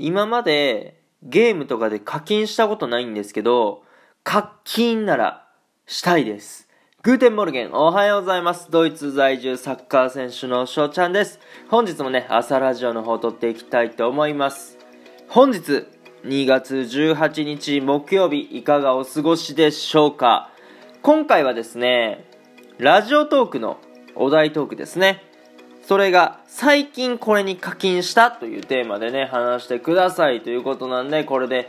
今までゲームとかで課金したことないんですけど、カッキーンならしたいです。 Guten Morgen、おはようございます。ドイツ在住サッカー選手の翔ちゃんです。本日もね、朝ラジオの方を録っていきたいと思います。本日、2月18日木曜日、いかがお過ごしでしょうか今回はですね、 Radiotalk のお題トークですね。それが、最近これに課金したというテーマでね、話してくださいということなんで、これで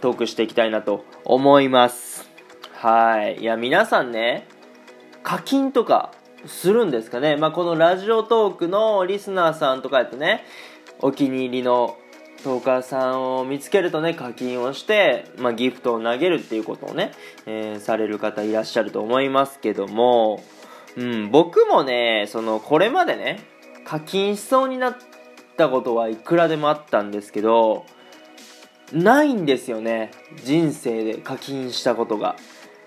トークしていきたいなと思います。はい。いや、皆さんね、課金とかするんですかね。まあ、このラジオトークのリスナーさんとかやとね、お気に入りのトーカーさんを見つけるとね、課金をして、まあ、ギフトを投げるっていうことをね、えー、される方いらっしゃると思いますけども、うん、僕もね、その、これまでね、課金しそうになったことはいくらでもあったんですけど、ないんですよね。人生で課金したことが。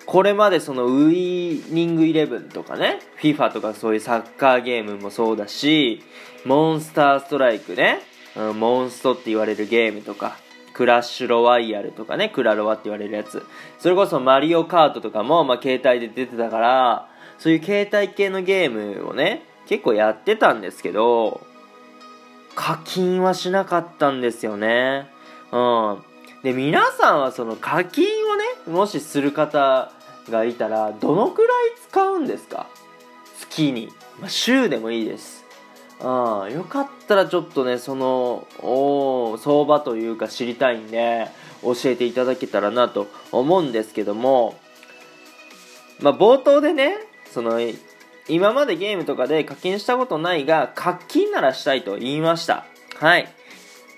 これまでそのウイニングイレブンとかね、FIFA とかそういうサッカーゲームもそうだし、モンスターストライクね、モンストって言われるゲームとか、クラッシュロワイヤルとかね、クラロワって言われるやつ。それこそマリオカートとかも、まあ、携帯で出てたから、そういう携帯系のゲームをね、結構やってたんですけど、課金はしなかったんですよね。うん。で、皆さんはその課金をね、もしする方がいたら、どのくらい使うんですか？月に。まあ、週でもいいです。うん、よかったらちょっとね、その、お相場というか知りたいんで、教えていただけたらなと思うんですけども、まあ、冒頭でね、その、今までゲームとかで課金したことないが、課金ならしたいと言いました。はい。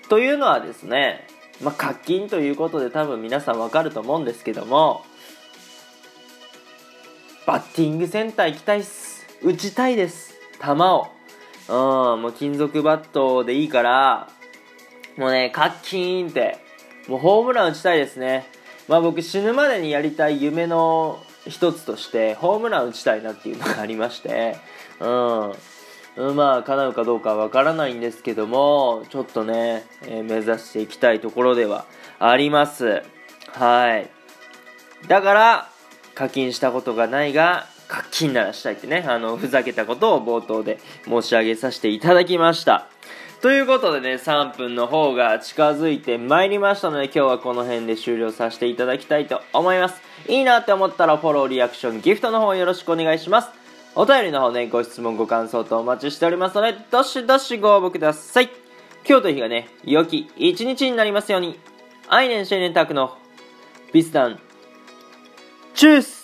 というのはですね、まあ、課金ということで多分皆さんわかると思うんですけども、バッティングセンター行きたいっす。打ちたいです。球を。うん、もう金属バットでいいから、もうね、カッキーンって、もうホームラン打ちたいですね。まあ僕死ぬまでにやりたい夢の一つとして、ホームラン打ちたいなっていうのがありまして、うん。まあ、叶うかどうかわからないんですけども、ちょっとね、えー、目指していきたいところではあります。はい。だから、課金したことがないが、課金ならしたいってね、あの、ふざけたことを冒頭で申し上げさせていただきました。ということでね、3分の方が近づいてまいりましたので、今日はこの辺で終了させていただきたいと思います。いいなって思ったらフォロー、リアクション、ギフトの方よろしくお願いします。お便りの方ね、ご質問、ご感想とお待ちしておりますので、どしどしご応募ください。今日という日がね、良き一日になりますように。アイネンシェネンタクのビスダン、チュース